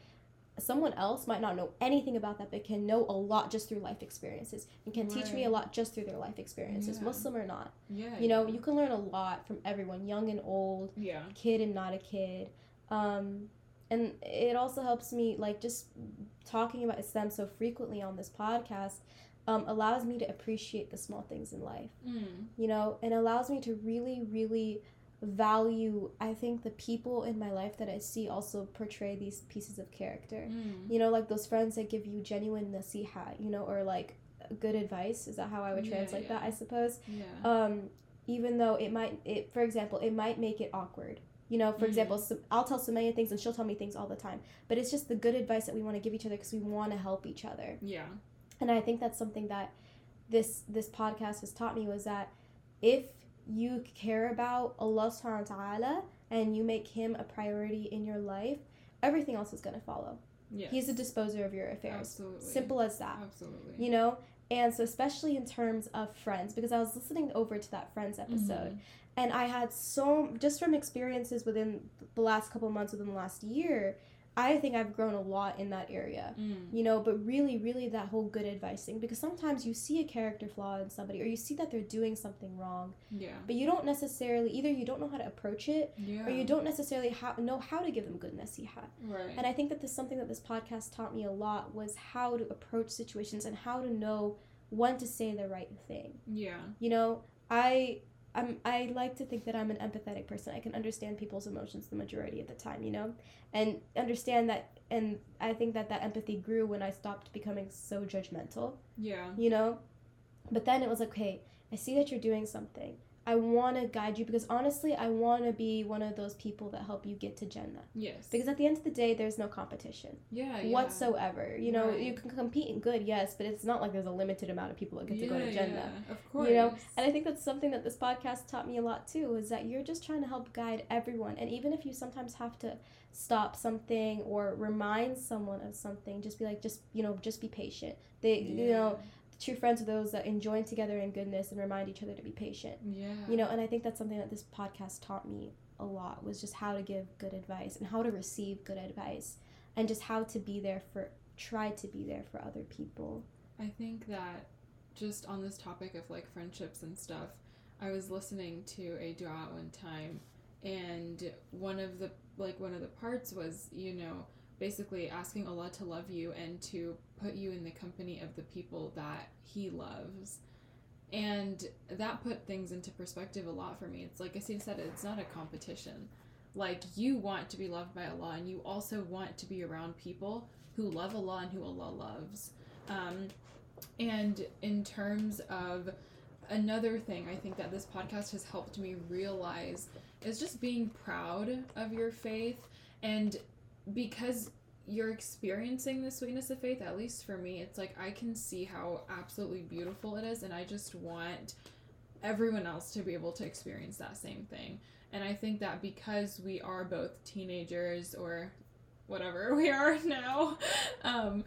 Speaker 1: someone else might not know anything about that but can know a lot just through life experiences and can right. teach me a lot just through their life experiences, yeah. Muslim or not.
Speaker 2: Yeah.
Speaker 1: You know, yeah. you can learn a lot from everyone, young and old,
Speaker 2: yeah.
Speaker 1: kid and not a kid. Um, and it also helps me like just talking about Islam so frequently on this podcast um, allows me to appreciate the small things in life.
Speaker 2: Mm.
Speaker 1: You know, and allows me to really, really value i think the people in my life that i see also portray these pieces of character
Speaker 2: mm.
Speaker 1: you know like those friends that give you genuine nasiha you know or like good advice is that how i would translate yeah. that i suppose
Speaker 2: yeah.
Speaker 1: um even though it might it for example it might make it awkward you know, for mm example, so I'll tell Sumayyah things and she'll tell me things all the time. But it's just the good advice that we want to give each other because we want to help each other.
Speaker 2: Yeah.
Speaker 1: And I think that's something that this this podcast has taught me was that if you care about Allah subhanahu wa ta'ala and you make him a priority in your life, everything else is going to follow.
Speaker 2: Yes.
Speaker 1: He's a disposer of your affairs.
Speaker 2: Absolutely.
Speaker 1: Simple as that.
Speaker 2: Absolutely.
Speaker 1: You know? And so, especially in terms of friends, because I was listening over to that Friends episode, mm-hmm. and I had so, just from experiences within the last couple months, within the last year, I think I've grown a lot in that area,
Speaker 2: mm.
Speaker 1: you know, but really, really that whole good advice thing because sometimes you see a character flaw in somebody or you see that they're doing something wrong.
Speaker 2: Yeah.
Speaker 1: But you don't necessarily, either you don't know how to approach it
Speaker 2: yeah.
Speaker 1: or you don't necessarily ha- know how to give them good nasiha.
Speaker 2: Right.
Speaker 1: And I think that this something that this podcast taught me a lot was how to approach situations and how to know when to say the right thing.
Speaker 2: Yeah.
Speaker 1: You know, I I'm I like to think that I'm an empathetic person. I can understand people's emotions the majority of the time, you know, and understand that. And I think that that empathy grew when I stopped becoming so judgmental.
Speaker 2: Yeah.
Speaker 1: You know, but then it was like, okay, I see that you're doing something. I want to guide you because honestly, I want to be one of those people that help you get to Jannah.
Speaker 2: Yes.
Speaker 1: Because at the end of the day, there's no competition.
Speaker 2: Yeah.
Speaker 1: Whatsoever. You know, right. you can compete in good, yes, but it's not like there's a limited amount of people that get yeah, to go to Jannah.
Speaker 2: Yeah, of course.
Speaker 1: You know, and I think that's something that this podcast taught me a lot too is that you're just trying to help guide everyone. And even if you sometimes have to stop something or remind someone of something, just be like, just, you know, just be patient. They, yeah. you know, true friends are those that enjoy together in goodness and remind each other to be patient.
Speaker 2: Yeah.
Speaker 1: You know, and I think that's something that this podcast taught me a lot was just how to give good advice and how to receive good advice and just how to be there for try to be there for other people.
Speaker 2: I think that just on this topic of like friendships and stuff, I was listening to a dua one time and one of the like one of the parts was, you know, basically asking Allah to love you and to put you in the company of the people that He loves. And that put things into perspective a lot for me. It's like Aseel said, it's not a competition. Like, you want to be loved by Allah, and you also want to be around people who love Allah and who Allah loves. Um, and in terms of another thing, I think that this podcast has helped me realize is just being proud of your faith and because you're experiencing the sweetness of faith, at least for me, it's like I can see how absolutely beautiful it is, and I just want everyone else to be able to experience that same thing. And I think that because we are both teenagers or whatever we are now, um,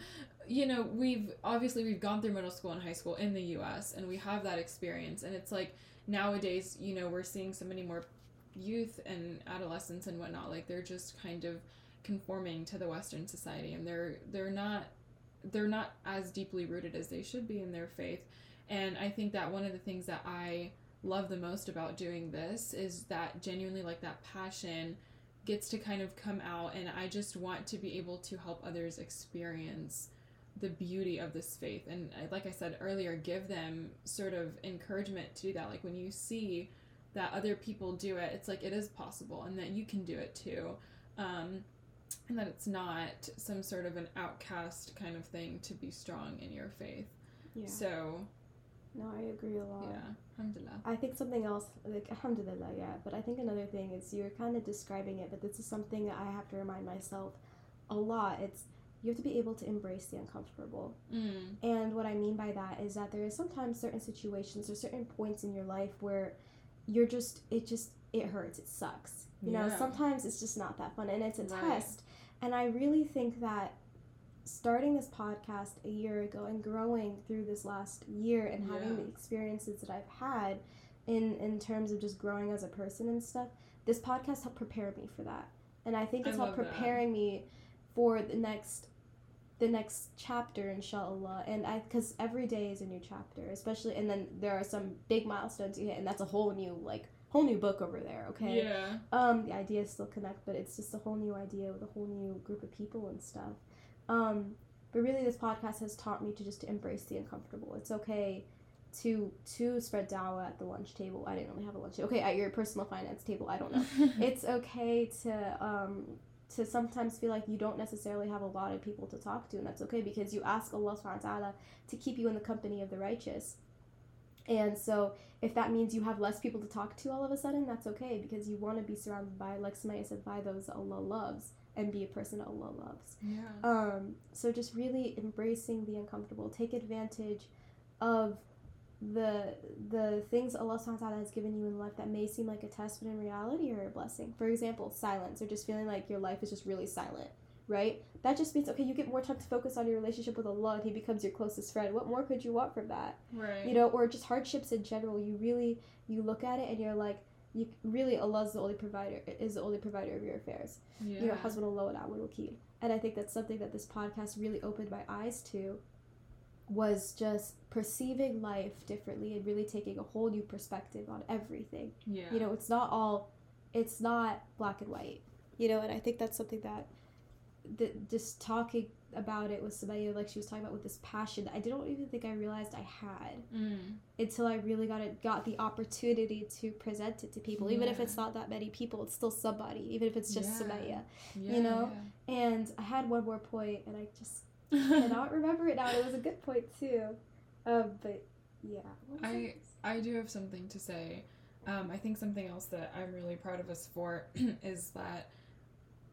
Speaker 2: you know, we've obviously we've gone through middle school and high school in the US and we have that experience and it's like nowadays, you know, we're seeing so many more youth and adolescents and whatnot, like they're just kind of conforming to the western society and they're they're not they're not as deeply rooted as they should be in their faith. And i think that one of the things that i love the most about doing this is that genuinely like that passion gets to kind of come out and i just want to be able to help others experience the beauty of this faith. And like i said earlier give them sort of encouragement to do that. Like when you see that other people do it it's like it is possible and that you can do it too. Um, and that it's not some sort of an outcast kind of thing to be strong in your faith. Yeah. So.
Speaker 1: No, I agree a lot.
Speaker 2: Yeah, alhamdulillah.
Speaker 1: I think something else, like alhamdulillah, yeah. But I think another thing is you're kind of describing it, but this is something that I have to remind myself a lot. It's you have to be able to embrace the uncomfortable.
Speaker 2: Mm.
Speaker 1: And what I mean by that is that there is sometimes certain situations or certain points in your life where you're just it just it hurts, it sucks you know, sometimes it's just not that fun and it's a right. test. And I really think that starting this podcast a year ago and growing through this last year and yeah. having the experiences that I've had in in terms of just growing as a person and stuff, this podcast helped prepare me for that. And I think it's I helped preparing that. me for the next the next chapter inshallah and i because every day is a new chapter especially and then there are some big milestones you hit and that's a whole new like whole new book over there, okay?
Speaker 2: Yeah.
Speaker 1: Um, the ideas still connect, but it's just a whole new idea with a whole new group of people and stuff. Um, but really, this podcast has taught me to just to embrace the uncomfortable. It's okay to to spread dawah at the lunch table. I didn't really have a lunch. table. Okay, at your personal finance table. I don't know. it's okay to um to sometimes feel like you don't necessarily have a lot of people to talk to, and that's okay because you ask Allah Subhanahu wa Taala to keep you in the company of the righteous. And so if that means you have less people to talk to all of a sudden, that's okay because you want to be surrounded by, like Sumayyah said, by those Allah loves and be a person Allah loves.
Speaker 2: Yeah.
Speaker 1: Um, so just really embracing the uncomfortable. Take advantage of the the things Allah subhanahu has given you in life that may seem like a test but in reality are a blessing. For example, silence or just feeling like your life is just really silent right? That just means okay, you get more time to focus on your relationship with Allah and He becomes your closest friend. What more could you want from that?
Speaker 2: Right.
Speaker 1: You know, or just hardships in general. You really you look at it and you're like, you really Allah's the only provider is the only provider of your affairs. Yeah. You know, Hasbunallah wa ni'mal wakil. And I think that's something that this podcast really opened my eyes to was just perceiving life differently and really taking a whole new perspective on everything.
Speaker 2: Yeah.
Speaker 1: You know, it's not all it's not black and white. You know, and I think that's something that the, just talking about it with somebody like she was talking about with this passion that I didn't even think I realized I had
Speaker 2: mm.
Speaker 1: until I really got it got the opportunity to present it to people. Yeah. Even if it's not that many people, it's still somebody. Even if it's just yeah. Yeah, you know. And I had one more point, and I just cannot remember it now. It was a good point too, um, but yeah.
Speaker 2: I I do have something to say. um, I think something else that I'm really proud of us for is that,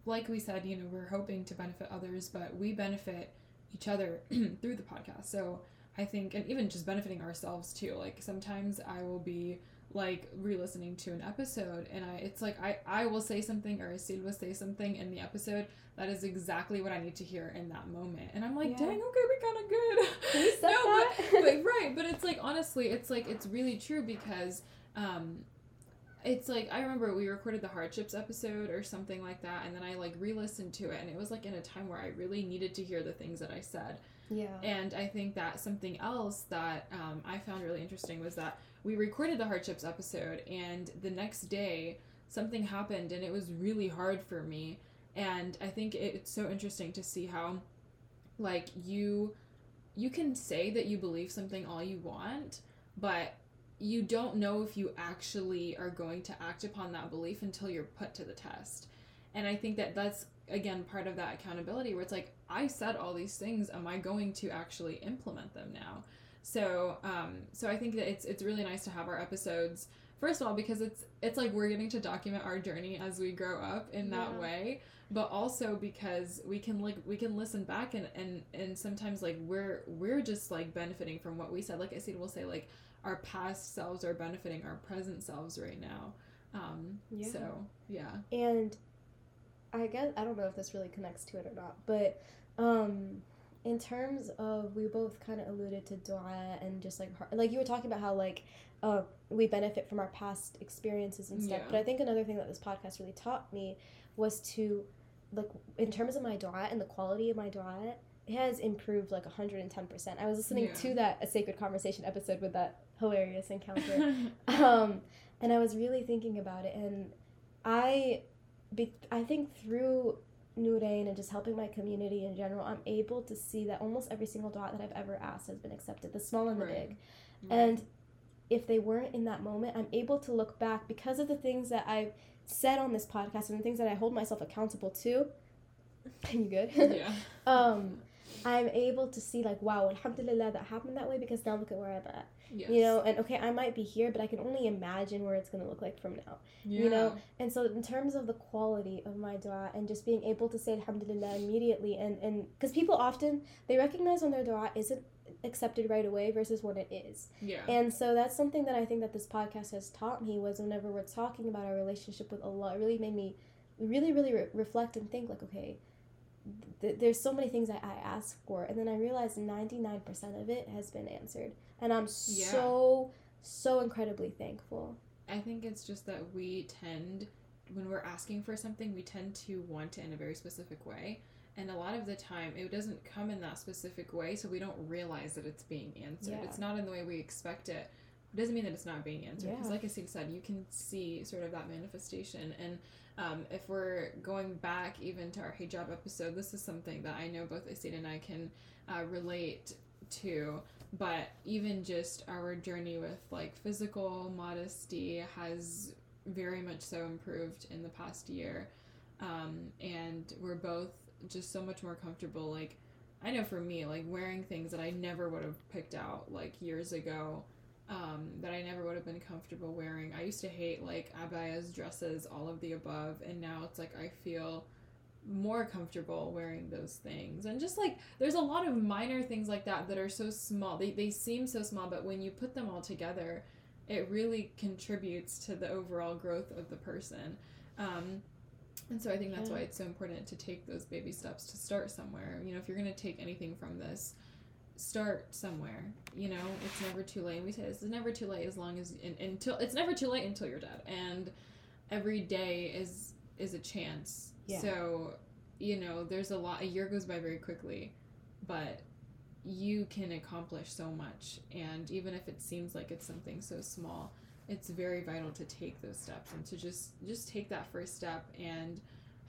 Speaker 2: like we said, you know, we're hoping to benefit others, but we benefit each other through the podcast. So I think, and even just benefiting ourselves too. Like sometimes I will be like re-listening to an episode and I it's like I I will say something or Aseel will say something in the episode that is exactly what I need to hear in that moment. And I'm like, yeah. dang, okay, we're kind of good. no, but, but right, but it's like honestly, it's like it's really true because um it's like I remember we recorded the hardships episode or something like that and then I like re-listened to it and it was like in a time where I really needed to hear the things that I said.
Speaker 1: Yeah.
Speaker 2: And I think that something else that um, I found really interesting was that we recorded the hardships episode and the next day something happened and it was really hard for me and i think it's so interesting to see how like you you can say that you believe something all you want but you don't know if you actually are going to act upon that belief until you're put to the test. And i think that that's again part of that accountability where it's like i said all these things. Am i going to actually implement them now? So um so i think that it's it's really nice to have our episodes first of all because it's it's like we're getting to document our journey as we grow up in that yeah. way but also because we can like we can listen back and and and sometimes like we're we're just like benefiting from what we said. Like i said we'll say like our past selves are benefiting our present selves right now um yeah. so yeah
Speaker 1: and i guess i don't know if this really connects to it or not but um in terms of we both kind of alluded to dua and just like like you were talking about how like uh, we benefit from our past experiences and stuff. Yeah. But I think another thing that this podcast really taught me was to like in terms of my dua and the quality of my dua has improved like 110%. I was listening yeah. to that a sacred conversation episode with that hilarious encounter. um, and I was really thinking about it and I be, I think through Noorayn and just helping my community in general, I'm able to see that almost every single dot that I've ever asked has been accepted, the small and the right. big. Right. And if they weren't in that moment, I'm able to look back because of the things that I've said on this podcast and the things that I hold myself accountable to. Are you good?
Speaker 2: Yeah.
Speaker 1: um, I'm able to see like, wow, alhamdulillah, that happened that way because now look at where I'm at. Yes. You know, and okay, I might be here, but I can only imagine where it's gonna look like from now. Yeah. You know, and so in terms of the quality of my dua and just being able to say alhamdulillah immediately, and and because people often they recognize when their dua isn't accepted right away versus when it is.
Speaker 2: Yeah.
Speaker 1: And so that's something that I think that this podcast has taught me was whenever we're talking about our relationship with Allah, it really made me really, really re- reflect and think like, okay, th- there's so many things that I ask for, and then I realized 99% of it has been answered. And I'm yeah. so, so incredibly thankful.
Speaker 2: I think it's just that we tend, when we're asking for something, we tend to want it in a very specific way and a lot of the time it doesn't come in that specific way so we don't realize that it's being answered yeah. it's not in the way we expect it it doesn't mean that it's not being answered because yeah. like i said you can see sort of that manifestation and um, if we're going back even to our hijab episode this is something that i know both Aseel and i can uh, relate to but even just our journey with like physical modesty has very much so improved in the past year um, and we're both just so much more comfortable. Like, I know for me, like wearing things that I never would have picked out like years ago, um, that I never would have been comfortable wearing. I used to hate like abayas, dresses, all of the above, and now it's like I feel more comfortable wearing those things. And just like there's a lot of minor things like that that are so small. They they seem so small, but when you put them all together, it really contributes to the overall growth of the person. Um, and so I think that's yeah. why it's so important to take those baby steps to start somewhere. You know, if you're going to take anything from this, start somewhere. You know, it's never too late. We say this is never too late as long as in, until it's never too late until you're dead. And every day is is a chance. Yeah. So, you know, there's a lot a year goes by very quickly, but you can accomplish so much and even if it seems like it's something so small, it's very vital to take those steps and to just just take that first step and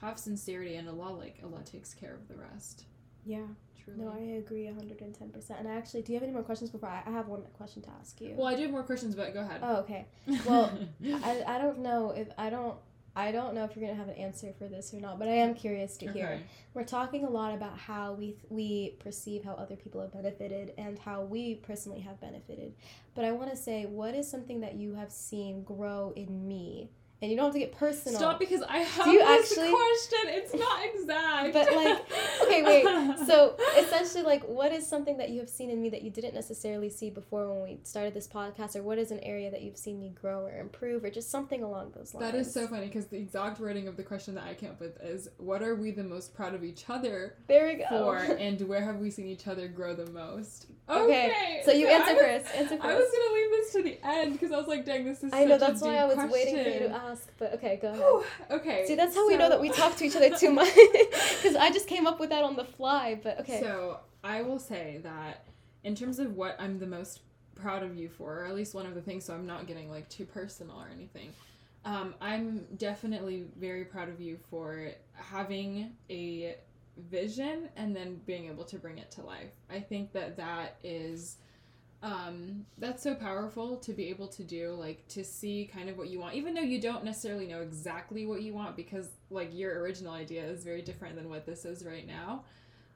Speaker 2: have sincerity and Allah like Allah takes care of the rest.
Speaker 1: Yeah. Truly. No, I agree 110%. And I actually, do you have any more questions before I, I have one question to ask you?
Speaker 2: Well, I do have more questions, but go ahead.
Speaker 1: Oh, okay. Well, I, I don't know if I don't I don't know if you're gonna have an answer for this or not, but I am curious to hear. We're talking a lot about how we we perceive how other people have benefited and how we personally have benefited. But I want to say, what is something that you have seen grow in me and you don't have to get personal.
Speaker 2: Stop because I have Do you this actually, question. It's not exact.
Speaker 1: But like, okay, wait. So essentially, like, what is something that you have seen in me that you didn't necessarily see before when we started this podcast, or what is an area that you've seen me grow or improve, or just something along those lines?
Speaker 2: That is so funny because the exact wording of the question that I came up with is, "What are we the most proud of each other
Speaker 1: there we go.
Speaker 2: for, and where have we seen each other grow the most?"
Speaker 1: Okay, okay. so you answer was, first. Answer first. I
Speaker 2: was gonna leave this to the end because I was like, "Dang, this is."
Speaker 1: I know that's why I was question. waiting for you to ask, but okay, go ahead.
Speaker 2: okay.
Speaker 1: See, that's how so... we know that we talk to each other too much because I just came up with that on the fly. But okay.
Speaker 2: So I will say that in terms of what I'm the most proud of you for, or at least one of the things, so I'm not getting like too personal or anything. Um, I'm definitely very proud of you for having a vision and then being able to bring it to life. I think that that is um that's so powerful to be able to do like to see kind of what you want even though you don't necessarily know exactly what you want because like your original idea is very different than what this is right now.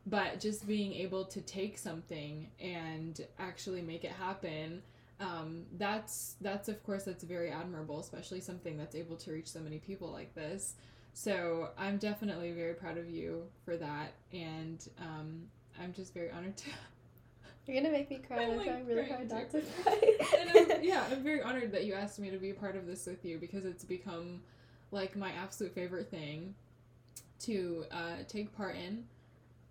Speaker 2: But just being able to take something and actually make it happen um, that's that's of course that's very admirable especially something that's able to reach so many people like this. So i'm definitely very proud of you for that and um, i'm just very honored to
Speaker 1: you're gonna make me cry. I'm, I'm like, trying really hard not to
Speaker 2: cry. I'm, yeah, I'm very honored that you asked me to be a part of this with you because it's become like my absolute favorite thing to uh, take part in.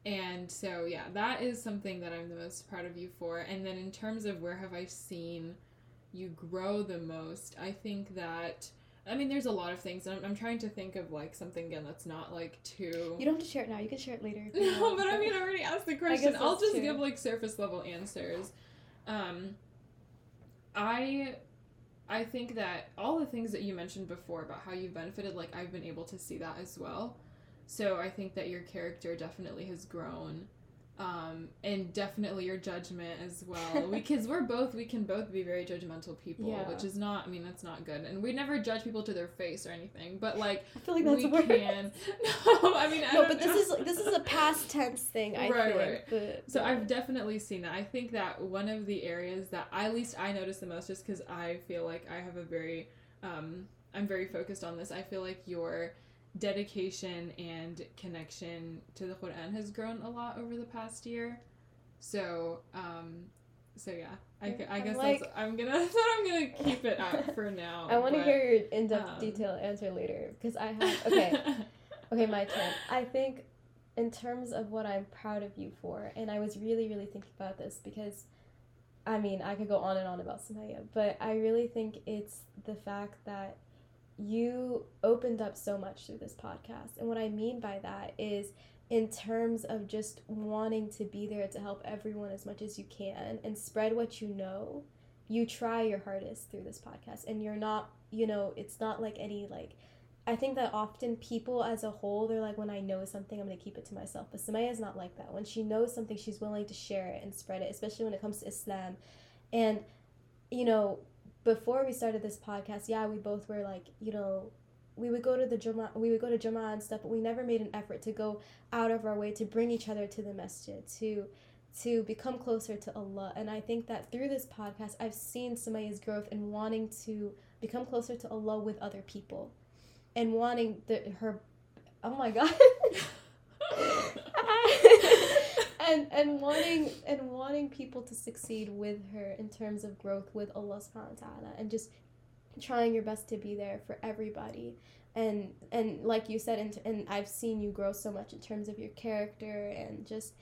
Speaker 2: And so yeah, that is something that I'm the most proud of you for. And then in terms of where have I seen you grow the most, I think that I mean, there's a lot of things. I'm, I'm trying to think of like something again that's not like too.
Speaker 1: You don't have to share it now. You can share it later.
Speaker 2: No, but I mean, I already asked the question. I'll just true. give like surface level answers. Um, I, I think that all the things that you mentioned before about how you've benefited, like I've been able to see that as well. So I think that your character definitely has grown um, and definitely your judgment as well. because we're both we can both be very judgmental people, yeah. which is not. I mean, that's not good. And we never judge people to their face or anything. But like,
Speaker 1: I feel like that's we can.
Speaker 2: No, I mean, I
Speaker 1: no, but this is this is a past tense thing. I right, think. Right.
Speaker 2: But, so yeah. I've definitely seen that. I think that one of the areas that I, at least I notice the most, just because I feel like I have a very, um, I'm very focused on this. I feel like your dedication and connection to the Quran has grown a lot over the past year. So, um, so yeah, I, I guess like, that's, I'm gonna I'm gonna keep it up for now.
Speaker 1: I want to hear your in depth, um, detailed answer later because I have okay, okay, my turn. I think in terms of what I'm proud of you for, and I was really really thinking about this because. I mean, I could go on and on about Sumayyah, but I really think it's the fact that you opened up so much through this podcast. And what I mean by that is in terms of just wanting to be there to help everyone as much as you can and spread what you know. You try your hardest through this podcast and you're not, you know, it's not like any like I think that often people as a whole, they're like, when I know something, I'm going to keep it to myself. But Sumayyah is not like that. When she knows something, she's willing to share it and spread it, especially when it comes to Islam. And, you know, before we started this podcast, yeah, we both were like, you know, we would go to the Juma, we would go to Juma and stuff, but we never made an effort to go out of our way to bring each other to the masjid, to to become closer to Allah. And I think that through this podcast, I've seen Sumayyah's growth in wanting to become closer to Allah with other people, and wanting the her, oh my God. And and wanting and wanting people to succeed with her in terms of growth with Allah subhanahu wa ta'ala and just trying your best to be there for everybody. And and like you said and, and I've seen you grow so much in terms of your character and just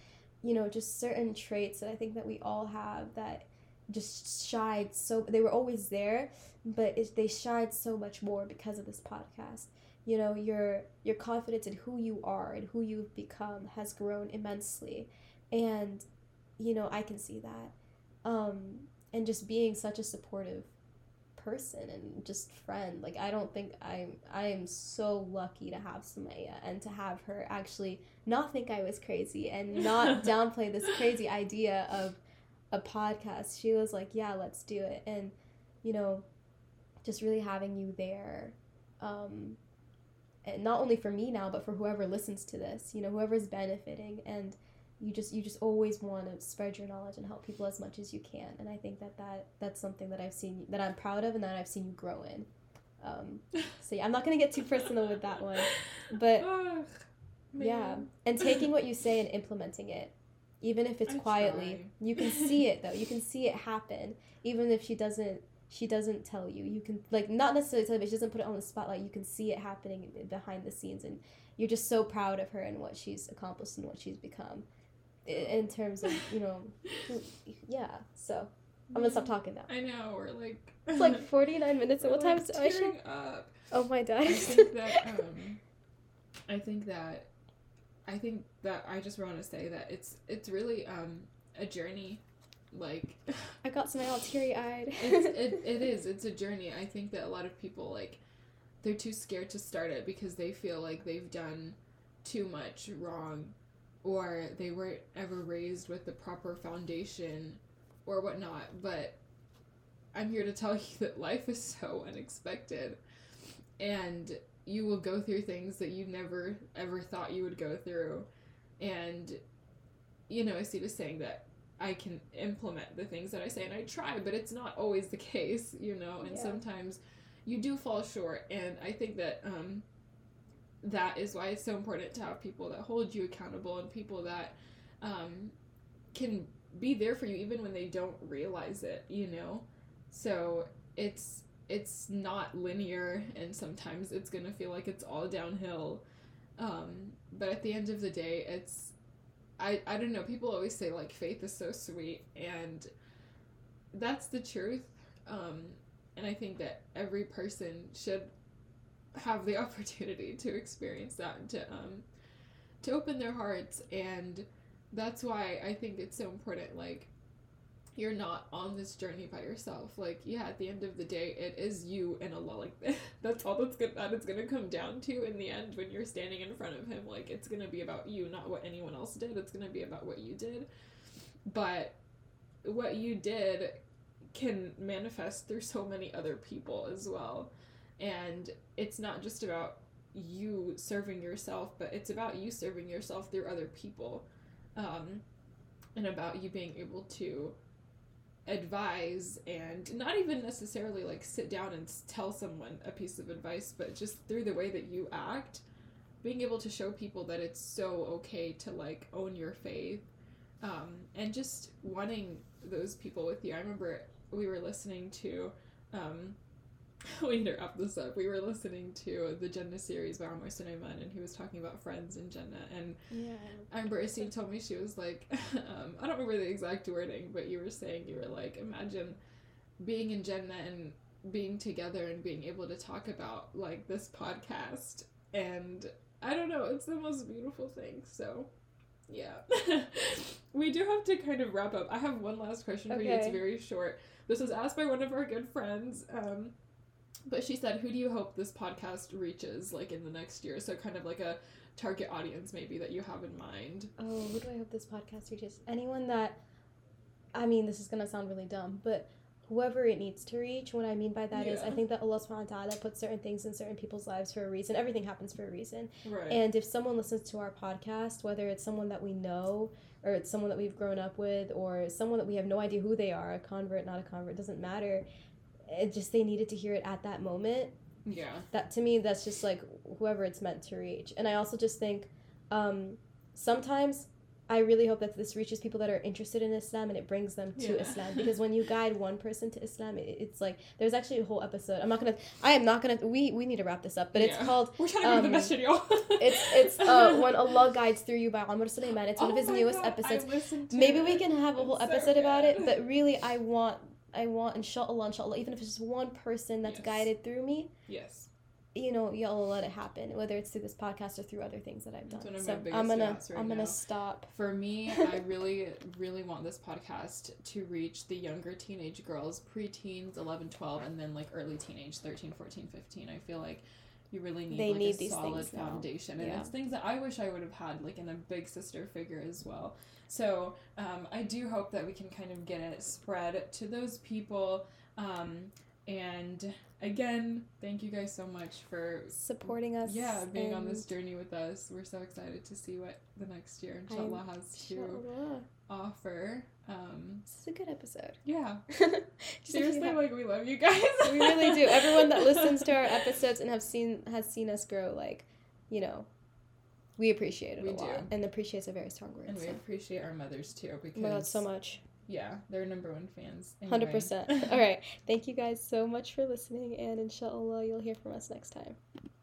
Speaker 1: you know just certain traits that I think that we all have that just shied so they were always there but it, they shied so much more because of this podcast. You know your your confidence in who you are and who you've become has grown immensely and you know i can see that. Um and just being such a supportive person and just friend like i don't think i'm i am so lucky to have Sumayyah and to have her actually not think i was crazy and not downplay this crazy idea of a podcast. She was like yeah let's do it. And you know just really having you there um and not only for me now but for whoever listens to this you know whoever's benefiting. And you just you just always want to spread your knowledge and help people as much as you can. And i think that, that that's something that i've seen that i'm proud of and that i've seen you grow in. Um, so yeah i'm not going to get too personal with that one but yeah. And taking what you say and implementing it even if it's I quietly try. you can see it though. You can see it happen even if she doesn't she doesn't tell you. You can like not necessarily tell you but she doesn't put it on the spotlight. You can see it happening behind the scenes and you're just so proud of her and what she's accomplished and what she's become in terms of you know yeah so i'm gonna stop talking now.
Speaker 2: I know we're like
Speaker 1: it's like 49 minutes and what like time is it up. Oh my god
Speaker 2: i think that um i think that i think that i just want to say that it's it's really um a journey like
Speaker 1: i got some all teary-eyed
Speaker 2: it, it is it's a journey. I think that a lot of people like they're too scared to start it because they feel like they've done too much wrong or they weren't ever raised with the proper foundation or whatnot. But I'm here to tell you that life is so unexpected and you will go through things that you never ever thought you would go through. And, you know, I see the saying that I can implement the things that I say and I try, but it's not always the case, you know, and yeah. sometimes you do fall short. And I think that, um, that is why it's so important to have people that hold you accountable and people that um, can be there for you even when they don't realize it you know? So it's it's not linear and sometimes it's gonna feel like it's all downhill. Um, but at the end of the day it's I, I don't know people always say like faith is so sweet and that's the truth. Um, and i think that every person should have the opportunity to experience that to um to open their hearts and that's why I think it's so important like you're not on this journey by yourself. Like yeah at the end of the day it is you and Allah. Like that's all that's good that it's gonna come down to in the end when you're standing in front of him. Like it's gonna be about you not what anyone else did. It's gonna be about what you did. But what you did can manifest through so many other people as well and it's not just about you serving yourself, but it's about you serving yourself through other people. Um, and about you being able to advise and not even necessarily like sit down and tell someone a piece of advice, but just through the way that you act, being able to show people that it's so okay to like own your faith um, and just wanting those people with you. I remember we were listening to um, we need to wrap this up. We were listening to the Jannah series by Omar Suleiman, and he was talking about friends and Jannah. And yeah. I remember Aseel told me she was like, um, I don't remember the exact wording, but you were saying you were like, imagine being in Jannah and being together and being able to talk about like this podcast. And I don't know, it's the most beautiful thing. So yeah. we do have to kind of wrap up. I have one last question okay. for you. It's very short. This was asked by one of our good friends. Um, but she said, "Who do you hope this podcast reaches like in the next year?" So kind of like a target audience maybe that you have in mind.
Speaker 1: Oh, who do I hope this podcast reaches? Anyone that I mean, this is going to sound really dumb, but whoever it needs to reach. What I mean by that yeah. is, I think that Allah subhanahu wa ta'ala puts certain things in certain people's lives for a reason. Everything happens for a reason. Right. And if someone listens to our podcast, whether it's someone that we know or it's someone that we've grown up with or someone that we have no idea who they are, a convert, not a convert, doesn't matter it just they needed to hear it at that moment
Speaker 2: yeah
Speaker 1: that to me that's just like whoever it's meant to reach and i also just think um, sometimes I really hope that this reaches people that are interested in Islam and it brings them to yeah. Islam because when you guide one person to Islam, it, it's like there's actually a whole episode. I'm not gonna. I am not gonna. We we need to wrap this up, but yeah. it's called.
Speaker 2: We're trying to um, the message, y'all.
Speaker 1: it's it's uh, when Allah guides through you by Omar Suleiman. It's one oh of his newest God, episodes. Maybe it. we can have a whole it's episode so about it, but really, I want I want, inshallah, inshallah, even if it's just one person that's yes. guided through me.
Speaker 2: Yes.
Speaker 1: You know, y'all let it happen, whether it's through this podcast or through other things that I've done. so I'm gonna, right I'm gonna stop.
Speaker 2: For me, I really, really want this podcast to reach the younger teenage girls, preteens, 11, 12, and then like early teenage, 13, 14, 15. I feel like you really need they like need a solid foundation, and yeah. it's things that I wish I would have had like in a big sister figure as well. So um, I do hope that we can kind of get it spread to those people. Um, And again, thank you guys so much for
Speaker 1: supporting us.
Speaker 2: Yeah, being on this journey with us. We're so excited to see what the next year, inshallah, I'm, has to inshallah. offer. Um,
Speaker 1: this is a good episode.
Speaker 2: Yeah. Seriously, like we love you guys.
Speaker 1: we really do. Everyone that listens to our episodes and have seen has seen us grow, like, you know, we appreciate it we a lot. Do. And appreciate a very strong word.
Speaker 2: And so. we appreciate our mothers too because
Speaker 1: oh God, so much.
Speaker 2: Yeah, they're number one fans.
Speaker 1: Hundred percent. All right. Thank you guys so much for listening, and inshallah, you'll hear from us next time.